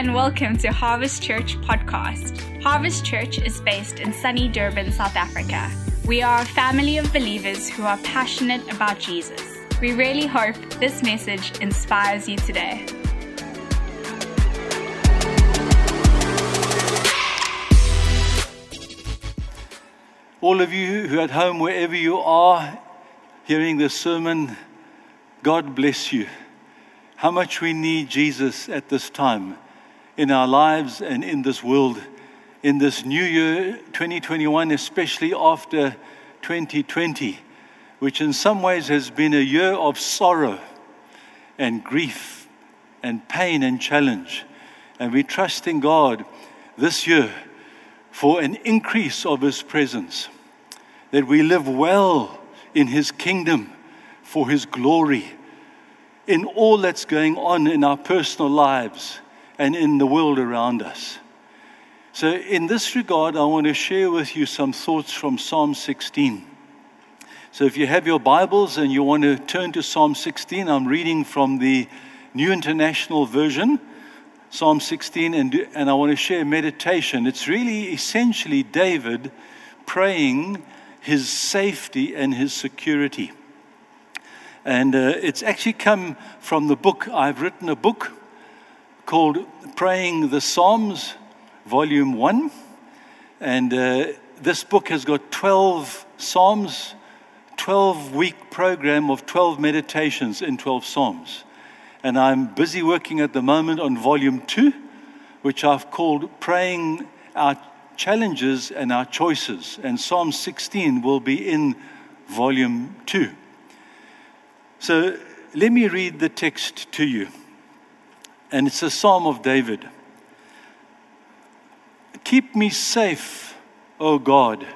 and welcome to Harvest Church podcast. Harvest Church is based in sunny Durban, South Africa. We are a family of believers who are passionate about Jesus. We really hope this message inspires you today. All of you who are at home, wherever you are, hearing this sermon, God bless you. How much we need Jesus at this time in our lives and in this world, in this new year 2021, especially after 2020, which in some ways has been a year of sorrow and grief and pain and challenge. And we trust in God this year for an increase of His presence, that we live well in His kingdom for His glory, in all that's going on in our personal lives and in the world around us. So, in this regard, I want to share with you some thoughts from Psalm 16. So, if you have your Bibles and you want to turn to Psalm 16, I'm reading from the New International Version. Psalm 16, and, and I want to share meditation. It's really essentially David praying his safety and his security. And uh, it's actually come from the book, I've written a book called Praying the Psalms, Volume 1. And uh, this book has got 12 Psalms, 12 week program of 12 meditations in 12 Psalms and I'm busy working at the moment on volume two, which I've called Praying Our Challenges and Our Choices. And Psalm 16 will be in volume two. So let me read the text to you. And it's a psalm of David. Keep me safe, O God,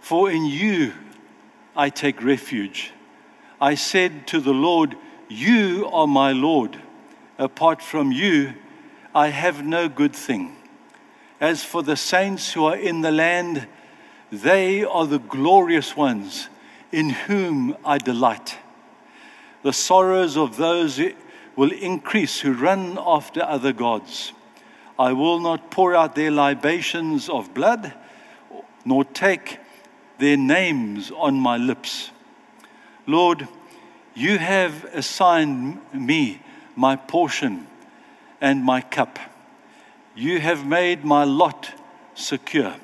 for in you I take refuge. I said to the Lord, you are my Lord. Apart from you, I have no good thing. As for the saints who are in the land, they are the glorious ones in whom I delight. The sorrows of those will increase who run after other gods. I will not pour out their libations of blood, nor take their names on my lips. Lord, you have assigned me my portion and my cup. You have made my lot secure.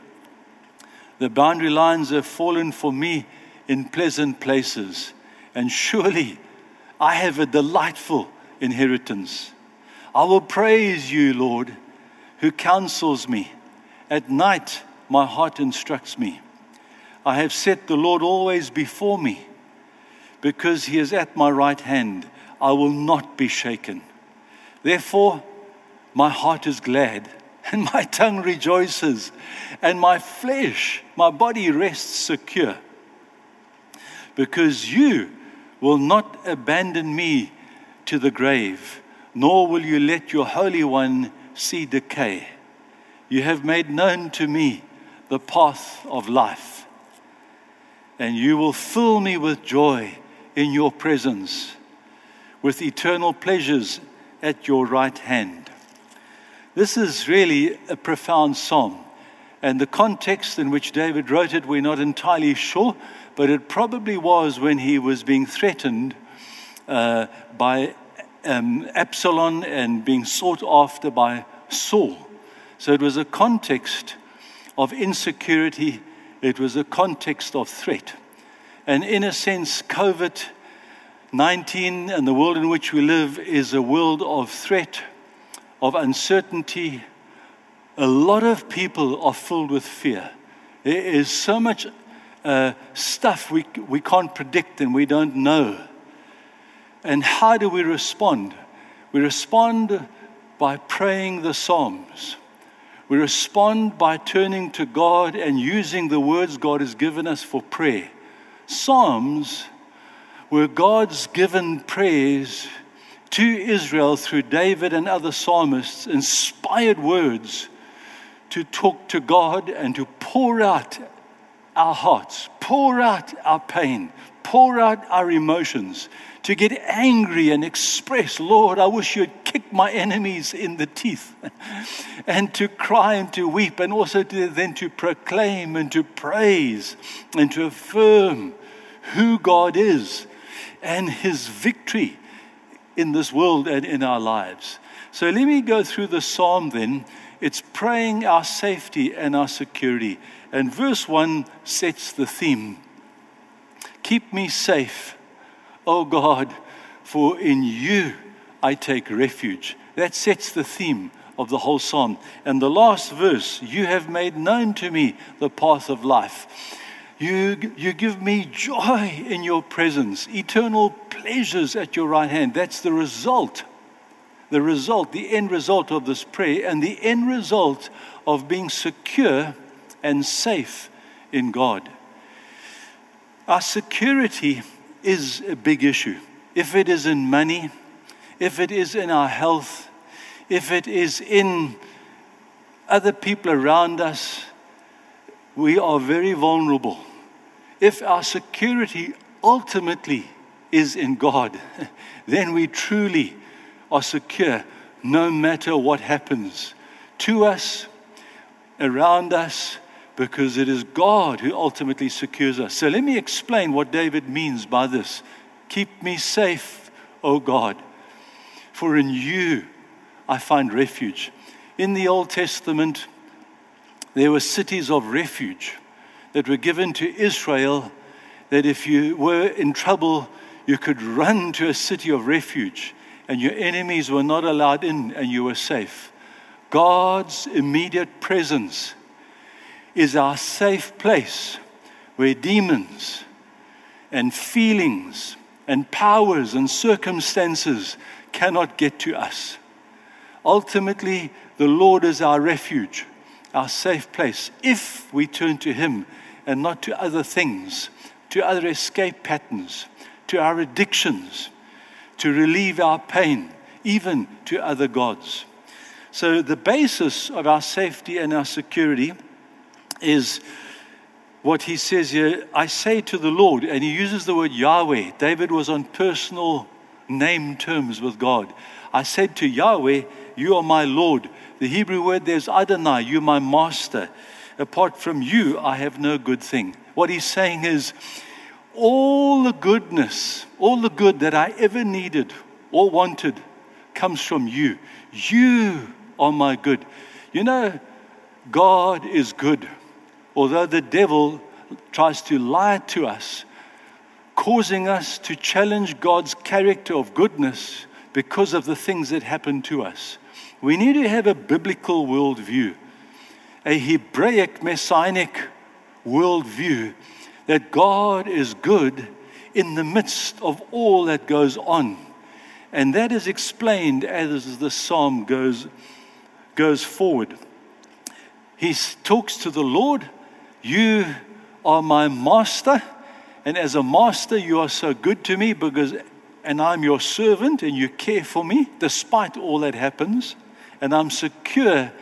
The boundary lines have fallen for me in pleasant places, and surely I have a delightful inheritance. I will praise you, Lord, who counsels me. At night, my heart instructs me. I have set the Lord always before me because he is at my right hand, I will not be shaken. Therefore, my heart is glad, and my tongue rejoices, and my flesh, my body rests secure. Because you will not abandon me to the grave, nor will you let your Holy One see decay. You have made known to me the path of life, and you will fill me with joy in your presence with eternal pleasures at your right hand. This is really a profound psalm. And the context in which David wrote it, we're not entirely sure, but it probably was when he was being threatened uh, by um, Absalom and being sought after by Saul. So it was a context of insecurity, it was a context of threat. And in a sense, COVID 19 and the world in which we live is a world of threat, of uncertainty. A lot of people are filled with fear. There is so much uh, stuff we, we can't predict and we don't know. And how do we respond? We respond by praying the Psalms. We respond by turning to God and using the words God has given us for prayer. Psalms were God's given prayers to Israel through David and other psalmists, inspired words to talk to God and to pour out our hearts, pour out our pain, pour out our emotions, to get angry and express, Lord, I wish you'd kick my enemies in the teeth, and to cry and to weep, and also to, then to proclaim and to praise and to affirm who God is and his victory in this world and in our lives. So let me go through the psalm then. It's praying our safety and our security. And verse 1 sets the theme Keep me safe, O God, for in you I take refuge. That sets the theme of the whole psalm. And the last verse, You have made known to me the path of life. You, you give me joy in your presence, eternal pleasures at your right hand. That's the result, the result, the end result of this prayer, and the end result of being secure and safe in God. Our security is a big issue. If it is in money, if it is in our health, if it is in other people around us, we are very vulnerable. If our security ultimately is in God, then we truly are secure no matter what happens to us, around us, because it is God who ultimately secures us. So let me explain what David means by this. Keep me safe, O God, for in you I find refuge. In the Old Testament, there were cities of refuge that were given to Israel that if you were in trouble, you could run to a city of refuge and your enemies were not allowed in and you were safe. God's immediate presence is our safe place where demons and feelings and powers and circumstances cannot get to us. Ultimately, the Lord is our refuge, our safe place, if we turn to Him and not to other things, to other escape patterns, to our addictions, to relieve our pain, even to other gods. So, the basis of our safety and our security is what he says here I say to the Lord, and he uses the word Yahweh. David was on personal name terms with God. I said to Yahweh, You are my Lord. The Hebrew word there's Adonai, you my master. Apart from you, I have no good thing. What he's saying is, all the goodness, all the good that I ever needed or wanted comes from you. You are my good. You know, God is good. Although the devil tries to lie to us, causing us to challenge God's character of goodness because of the things that happen to us. We need to have a biblical worldview a Hebraic messianic worldview that God is good in the midst of all that goes on. And that is explained as the psalm goes, goes forward. He talks to the Lord, You are my master, and as a master, you are so good to me because, and I'm your servant, and you care for me despite all that happens, and I'm secure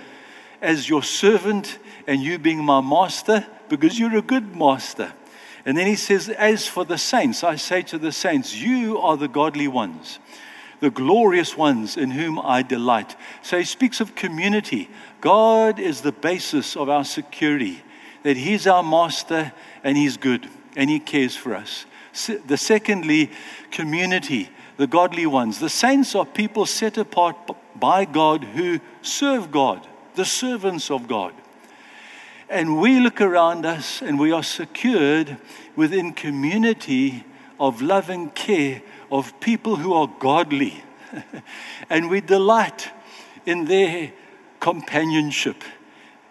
as your servant and you being my master because you're a good master. And then he says, As for the saints, I say to the saints, you are the godly ones, the glorious ones in whom I delight. So he speaks of community. God is the basis of our security, that he's our master and he's good and he cares for us. The secondly, community, the godly ones. The saints are people set apart by God who serve God the servants of God. And we look around us and we are secured within community of love and care of people who are godly. and we delight in their companionship,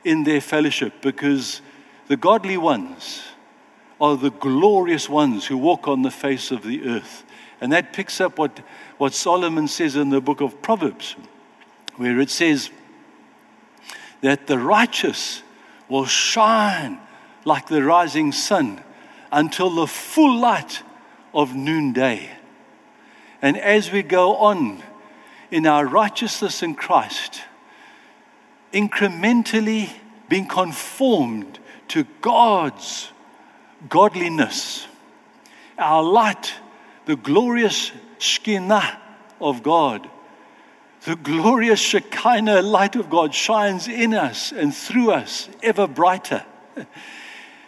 in their fellowship, because the godly ones are the glorious ones who walk on the face of the earth. And that picks up what, what Solomon says in the book of Proverbs, where it says, that the righteous will shine like the rising sun until the full light of noonday. And as we go on in our righteousness in Christ, incrementally being conformed to God's godliness our light, the glorious Shekinah of God. The glorious Shekinah light of God shines in us and through us ever brighter.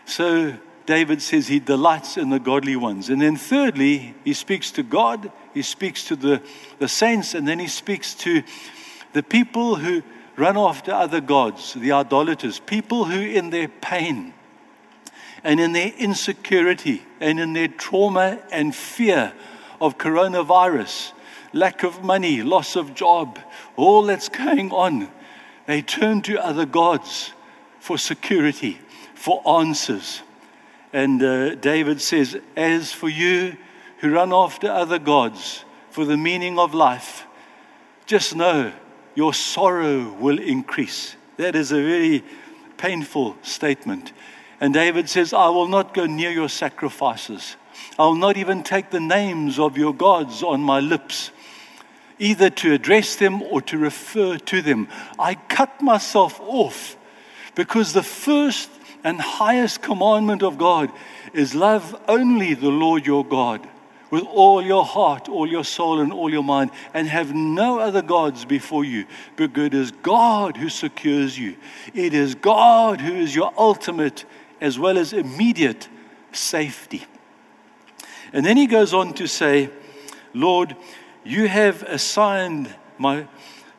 So David says he delights in the godly ones. And then, thirdly, he speaks to God, he speaks to the, the saints, and then he speaks to the people who run after other gods, the idolaters, people who, in their pain and in their insecurity and in their trauma and fear of coronavirus, lack of money, loss of job, all that's going on, they turn to other gods for security, for answers. And uh, David says, As for you who run after other gods for the meaning of life, just know your sorrow will increase. That is a very painful statement. And David says, I will not go near your sacrifices. I will not even take the names of your gods on my lips, either to address them or to refer to them. I cut myself off because the first and highest commandment of God is love only the Lord your God with all your heart, all your soul, and all your mind, and have no other gods before you. But it is God who secures you. It is God who is your ultimate as well as immediate safety. And then he goes on to say, Lord, you have assigned my,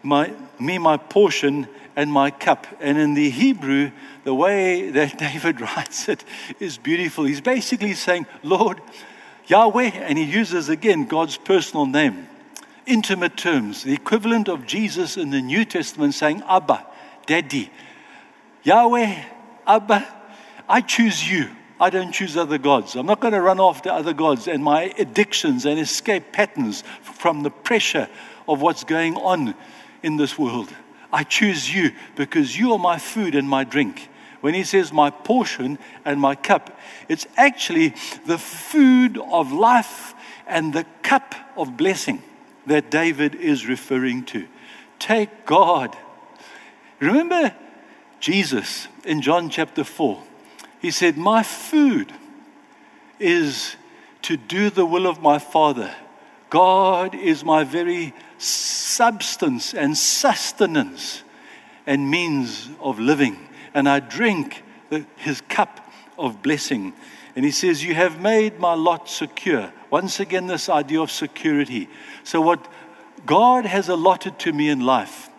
my, me my portion and my cup. And in the Hebrew, the way that David writes it is beautiful. He's basically saying, Lord, Yahweh, and he uses again God's personal name, intimate terms, the equivalent of Jesus in the New Testament saying, Abba, Daddy. Yahweh, Abba, I choose you. I don't choose other gods. I'm not going to run after other gods and my addictions and escape patterns from the pressure of what's going on in this world. I choose you because you are my food and my drink. When he says my portion and my cup, it's actually the food of life and the cup of blessing that David is referring to. Take God. Remember Jesus in John chapter 4. He said, My food is to do the will of my Father. God is my very substance and sustenance and means of living. And I drink the, his cup of blessing. And he says, You have made my lot secure. Once again, this idea of security. So, what God has allotted to me in life,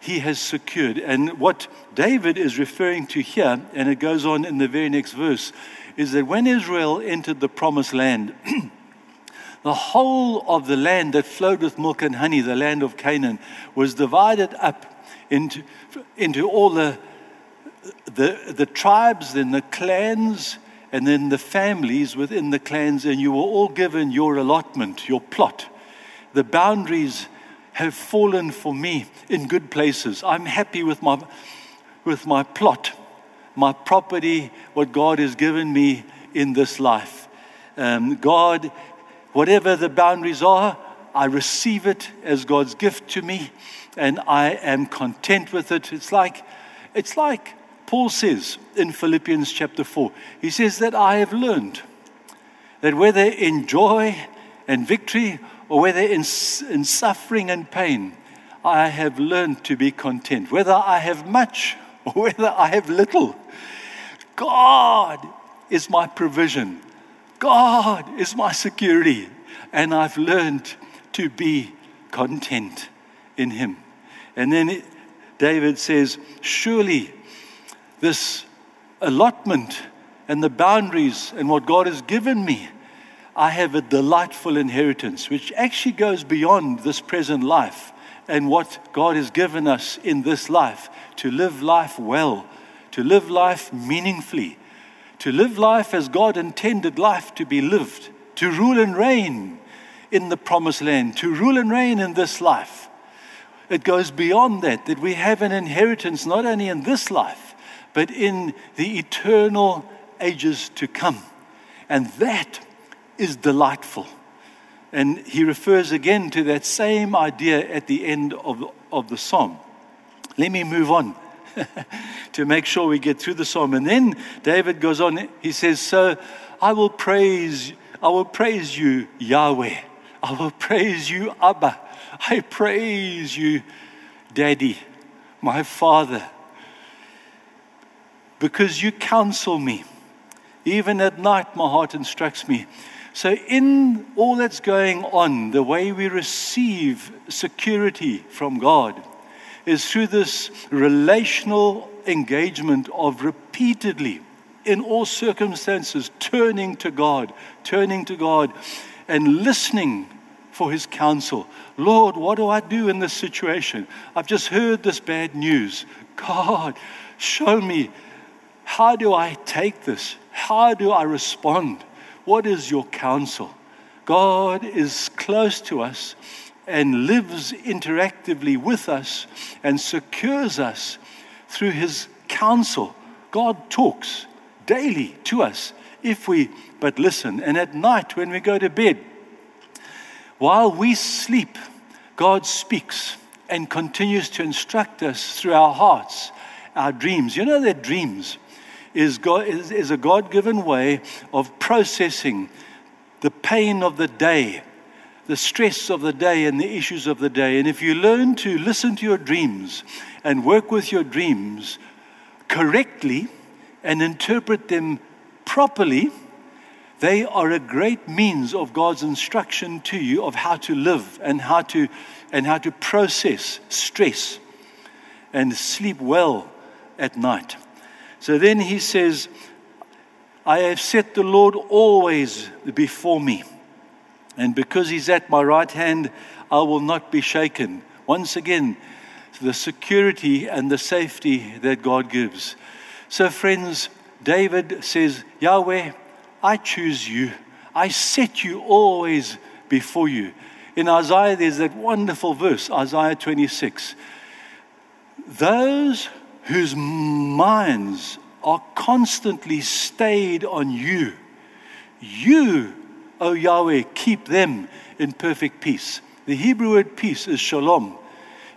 he has secured. And what David is referring to here, and it goes on in the very next verse, is that when Israel entered the promised land, the whole of the land that flowed with milk and honey, the land of Canaan, was divided up into, into all the, the, the tribes, then the clans, and then the families within the clans, and you were all given your allotment, your plot. The boundaries have fallen for me in good places. I'm happy with my, with my plot, my property, what God has given me in this life. Um, God Whatever the boundaries are, I receive it as God's gift to me and I am content with it. It's like, it's like Paul says in Philippians chapter 4. He says that I have learned that whether in joy and victory or whether in, in suffering and pain, I have learned to be content. Whether I have much or whether I have little, God is my provision. God is my security, and I've learned to be content in Him. And then David says, Surely this allotment and the boundaries and what God has given me, I have a delightful inheritance, which actually goes beyond this present life and what God has given us in this life to live life well, to live life meaningfully to live life as God intended life to be lived, to rule and reign in the promised land, to rule and reign in this life. It goes beyond that, that we have an inheritance not only in this life, but in the eternal ages to come. And that is delightful. And he refers again to that same idea at the end of, of the psalm. Let me move on to make sure we get through the psalm. And then David goes on, he says, So I will praise, I will praise you, Yahweh. I will praise you, Abba. I praise you, Daddy, my Father, because you counsel me. Even at night, my heart instructs me. So, in all that's going on, the way we receive security from God is through this relational engagement of repeatedly, in all circumstances, turning to God, turning to God, and listening for His counsel. Lord, what do I do in this situation? I've just heard this bad news. God, show me how do I take this? How do I respond? What is your counsel? God is close to us and lives interactively with us and secures us through his counsel. God talks daily to us if we but listen. And at night, when we go to bed, while we sleep, God speaks and continues to instruct us through our hearts, our dreams. You know that dreams is, God, is, is a God given way of processing the pain of the day, the stress of the day, and the issues of the day. And if you learn to listen to your dreams and work with your dreams correctly and interpret them properly, they are a great means of God's instruction to you of how to live and how to, and how to process stress and sleep well at night. So then he says, I have set the Lord always before me. And because he's at my right hand, I will not be shaken. Once again, the security and the safety that God gives. So, friends, David says, Yahweh, I choose you. I set you always before you. In Isaiah, there's that wonderful verse, Isaiah 26. Those whose minds are constantly stayed on you. You, O Yahweh, keep them in perfect peace. The Hebrew word peace is shalom.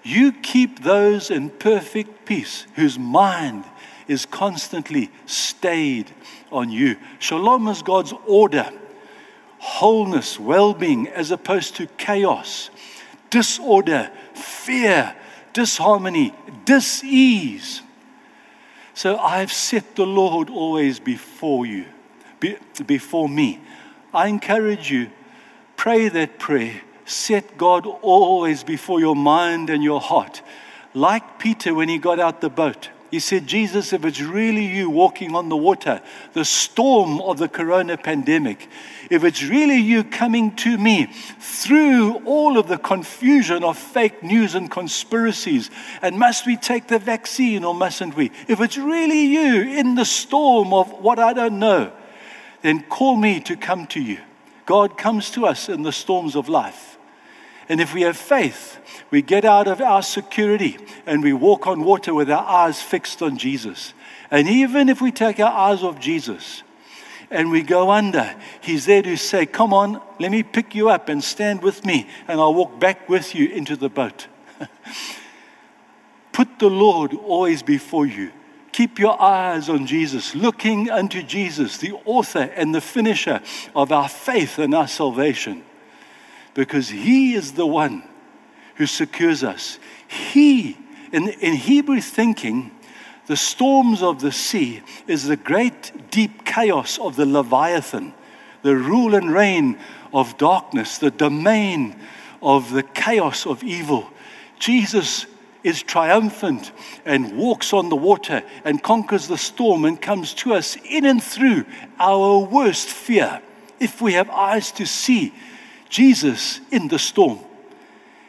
You keep those in perfect peace whose mind is constantly stayed on you. Shalom is God's order, wholeness, well being, as opposed to chaos, disorder, fear, disharmony, dis-ease. So I've set the Lord always before you, be, before me. I encourage you, pray that prayer. Set God always before your mind and your heart. Like Peter when he got out the boat. He said, Jesus, if it's really you walking on the water, the storm of the corona pandemic, if it's really you coming to me through all of the confusion of fake news and conspiracies, and must we take the vaccine or mustn't we? If it's really you in the storm of what I don't know, then call me to come to you. God comes to us in the storms of life. And if we have faith, we get out of our security and we walk on water with our eyes fixed on Jesus. And even if we take our eyes off Jesus and we go under, He's there to say, Come on, let me pick you up and stand with me, and I'll walk back with you into the boat. Put the Lord always before you. Keep your eyes on Jesus, looking unto Jesus, the author and the finisher of our faith and our salvation because He is the one who secures us. He, in, in Hebrew thinking, the storms of the sea is the great deep chaos of the Leviathan, the rule and reign of darkness, the domain of the chaos of evil. Jesus is triumphant and walks on the water and conquers the storm and comes to us in and through our worst fear. If we have eyes to see, Jesus in the storm.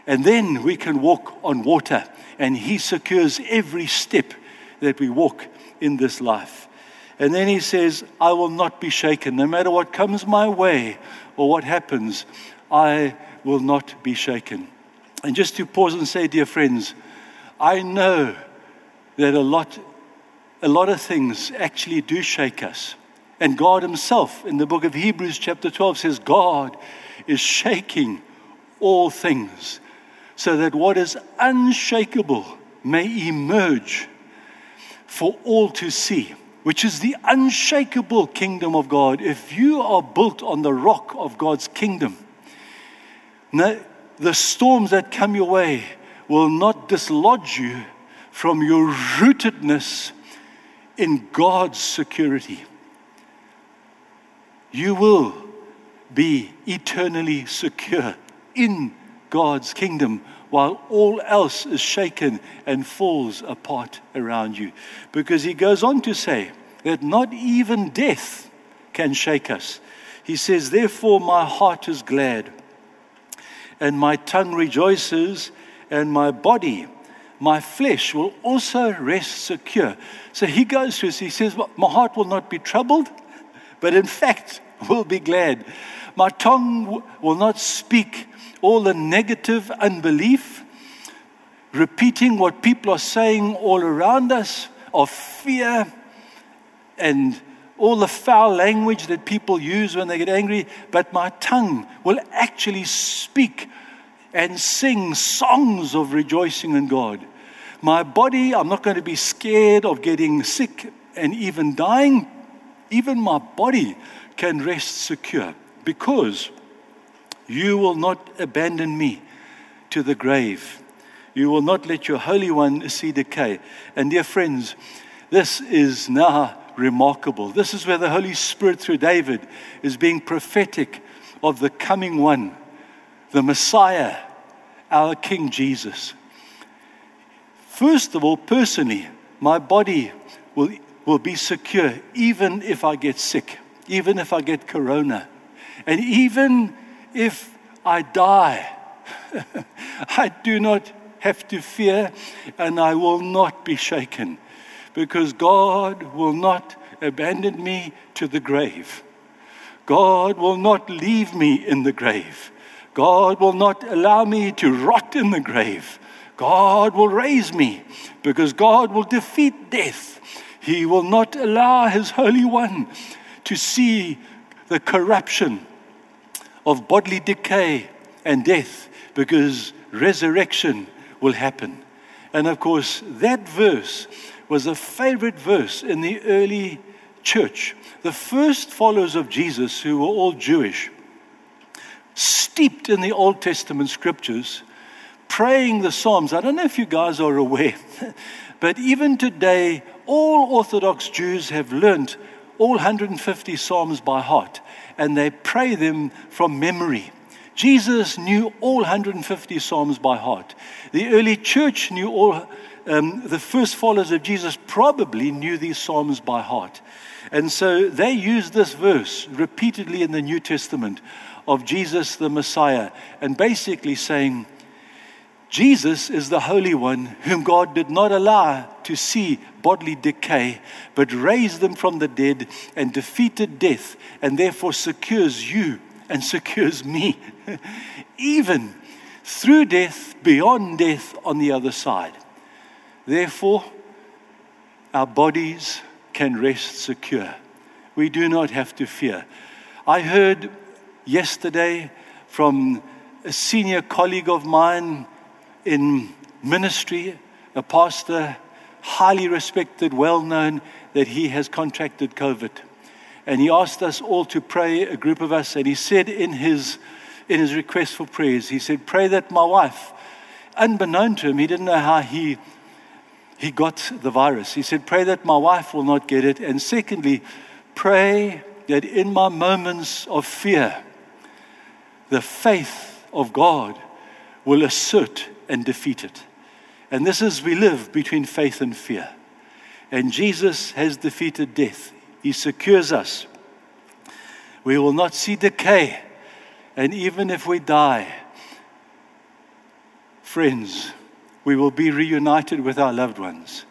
And then we can walk on water, and He secures every step that we walk in this life. And then He says, I will not be shaken. No matter what comes my way or what happens, I will not be shaken. And just to pause and say, dear friends, I know that a lot, a lot of things actually do shake us. And God Himself in the book of Hebrews, chapter 12, says, God is shaking all things, so that what is unshakable may emerge for all to see. which is the unshakable kingdom of God, if you are built on the rock of God's kingdom, the storms that come your way will not dislodge you from your rootedness in God's security. You will be eternally secure in God's kingdom while all else is shaken and falls apart around you. Because he goes on to say that not even death can shake us. He says, Therefore, my heart is glad, and my tongue rejoices, and my body, my flesh will also rest secure. So he goes through this, he says, My heart will not be troubled, but in fact will be glad. My tongue will not speak all the negative unbelief, repeating what people are saying all around us of fear and all the foul language that people use when they get angry, but my tongue will actually speak and sing songs of rejoicing in God. My body, I'm not going to be scared of getting sick and even dying. Even my body can rest secure because you will not abandon me to the grave. You will not let your Holy One see decay. And, dear friends, this is now remarkable. This is where the Holy Spirit, through David, is being prophetic of the coming one, the Messiah, our King Jesus. First of all, personally, my body will, will be secure even if I get sick, even if I get corona, and even if I die, I do not have to fear and I will not be shaken because God will not abandon me to the grave. God will not leave me in the grave. God will not allow me to rot in the grave. God will raise me because God will defeat death. He will not allow His Holy One to see the corruption of bodily decay and death because resurrection will happen. And of course, that verse was a favorite verse in the early church. The first followers of Jesus, who were all Jewish, steeped in the Old Testament scriptures, praying the Psalms. I don't know if you guys are aware, but even today, all Orthodox Jews have learnt all 150 Psalms by heart and they pray them from memory. Jesus knew all 150 Psalms by heart. The early church knew all, um, the first followers of Jesus probably knew these Psalms by heart. And so they use this verse repeatedly in the New Testament of Jesus the Messiah and basically saying, Jesus is the Holy One whom God did not allow to see bodily decay, but raised them from the dead and defeated death, and therefore secures you and secures me, even through death, beyond death on the other side. Therefore, our bodies can rest secure. We do not have to fear. I heard yesterday from a senior colleague of mine in ministry, a pastor, highly respected, well known, that he has contracted COVID. And he asked us all to pray, a group of us, and he said in his, in his request for prayers, he said, Pray that my wife, unbeknown to him, he didn't know how he, he got the virus. He said, Pray that my wife will not get it. And secondly, pray that in my moments of fear, the faith of God will assert and defeat it. And this is, we live between faith and fear. And Jesus has defeated death, He secures us. We will not see decay. And even if we die, friends, we will be reunited with our loved ones.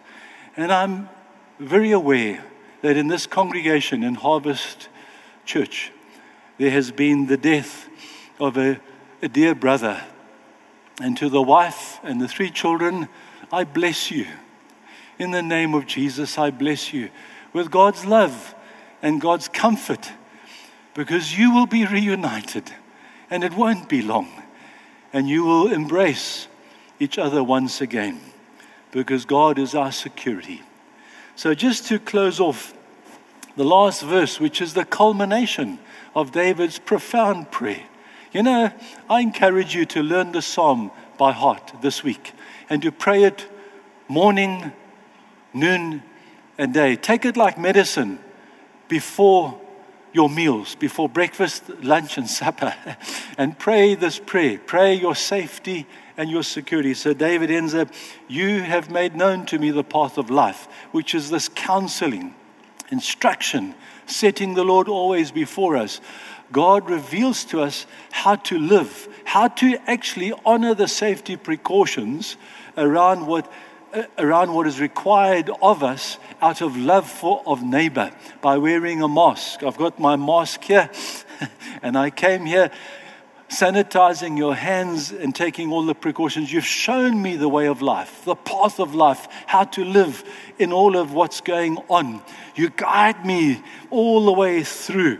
And I'm very aware that in this congregation in Harvest Church, there has been the death of a, a dear brother and to the wife and the three children, I bless you. In the name of Jesus, I bless you with God's love and God's comfort because you will be reunited and it won't be long. And you will embrace each other once again because God is our security. So, just to close off the last verse, which is the culmination of David's profound prayer. You know, I encourage you to learn the psalm by heart this week and to pray it morning, noon, and day. Take it like medicine before your meals, before breakfast, lunch, and supper, and pray this prayer. Pray your safety and your security. So David ends up, You have made known to me the path of life, which is this counseling, instruction, setting the Lord always before us. God reveals to us how to live, how to actually honor the safety precautions around what uh, around what is required of us out of love for of neighbor by wearing a mask. I've got my mask here, and I came here sanitizing your hands and taking all the precautions. You've shown me the way of life, the path of life, how to live in all of what's going on. You guide me all the way through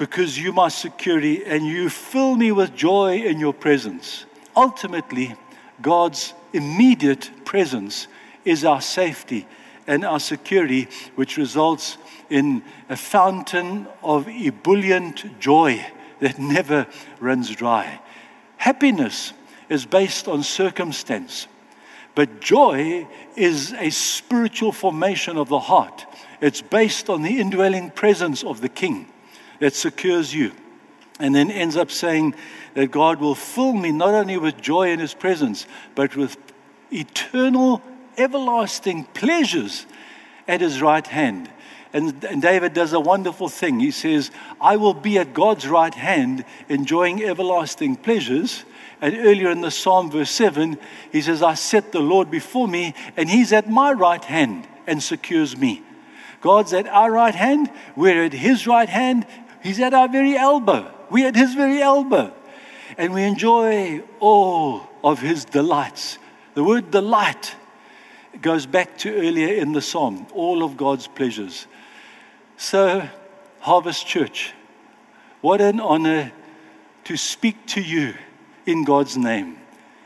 because you my security and you fill me with joy in your presence. Ultimately, God's immediate presence is our safety and our security, which results in a fountain of ebullient joy that never runs dry. Happiness is based on circumstance, but joy is a spiritual formation of the heart. It's based on the indwelling presence of the King that secures you. And then ends up saying that God will fill me not only with joy in His presence, but with eternal, everlasting pleasures at His right hand. And, and, David does a wonderful thing. He says, I will be at God's right hand, enjoying everlasting pleasures. And earlier in the Psalm, verse 7, he says, I set the Lord before me, and he's at my right hand and secures me. God's at our right hand, we're at his right hand, he's at our very elbow. We're at his very elbow. And we enjoy all of his delights. The word delight goes back to earlier in the psalm, all of God's pleasures. So, Harvest Church, what an honor to speak to you in God's name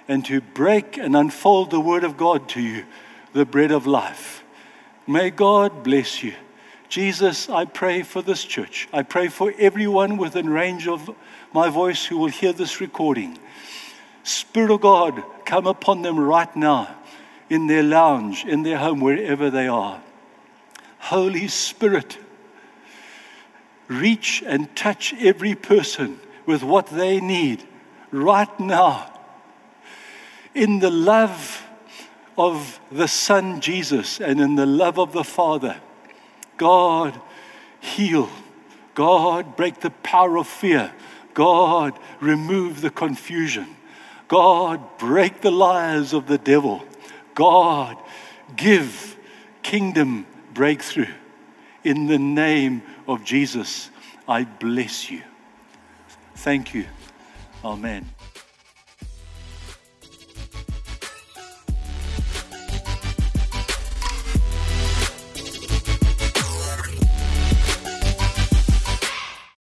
and to break and unfold the Word of God to you, the bread of life. May God bless you. Jesus, I pray for this church. I pray for everyone within range of my voice who will hear this recording. Spirit of God, come upon them right now in their lounge, in their home, wherever they are. Holy Spirit, reach and touch every person with what they need right now. In the love of the Son Jesus and in the love of the Father, God, heal. God, break the power of fear. God, remove the confusion. God, break the lies of the devil. God, give kingdom breakthrough. In the name of Jesus, I bless you. Thank you. Amen.